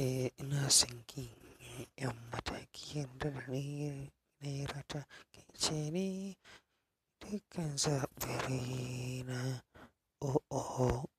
Eh ina son e yang yan mataki yadda da ni naira ta ni dukkan. Oh oh.